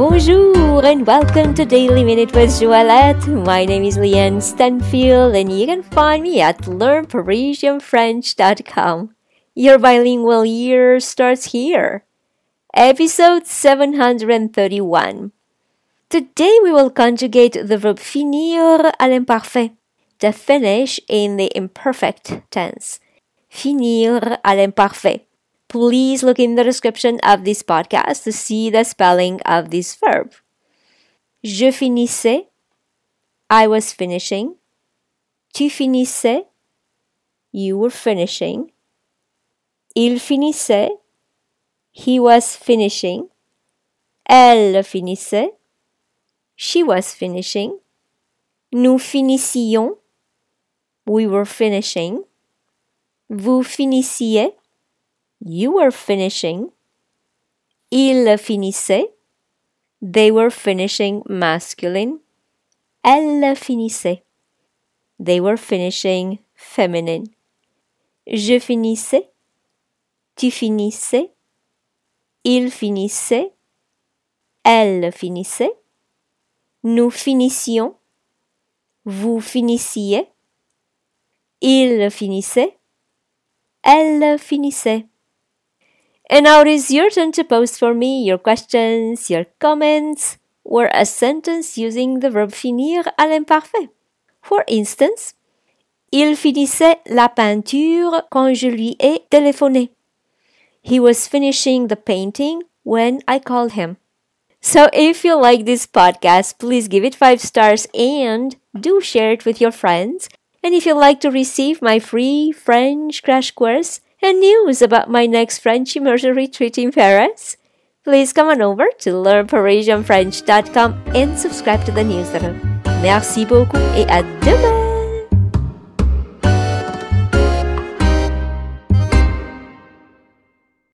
Bonjour and welcome to Daily Minute with Joëlette. My name is Leanne Stanfield and you can find me at learnparisianfrench.com. Your bilingual year starts here. Episode 731. Today we will conjugate the verb finir à l'imparfait, to finish in the imperfect tense. Finir à l'imparfait. Please look in the description of this podcast to see the spelling of this verb. Je finissais. I was finishing. Tu finissais. You were finishing. Il finissait. He was finishing. Elle finissait. She was finishing. Nous finissions. We were finishing. Vous finissiez. You were finishing. Il finissait. They were finishing masculine. Elle finissait. They were finishing feminine. Je finissais. Tu finissais. Il finissait. Elle finissait. Nous finissions. Vous finissiez. Il finissait. Elle finissait. And now it is your turn to post for me your questions, your comments, or a sentence using the verb finir à l'imparfait. For instance, il finissait la peinture quand je lui ai téléphoné. He was finishing the painting when I called him. So if you like this podcast, please give it 5 stars and do share it with your friends. And if you'd like to receive my free French crash course, and news about my next French immersion retreat in Paris, please come on over to learnparisianfrench.com and subscribe to the newsletter. Merci beaucoup et à demain!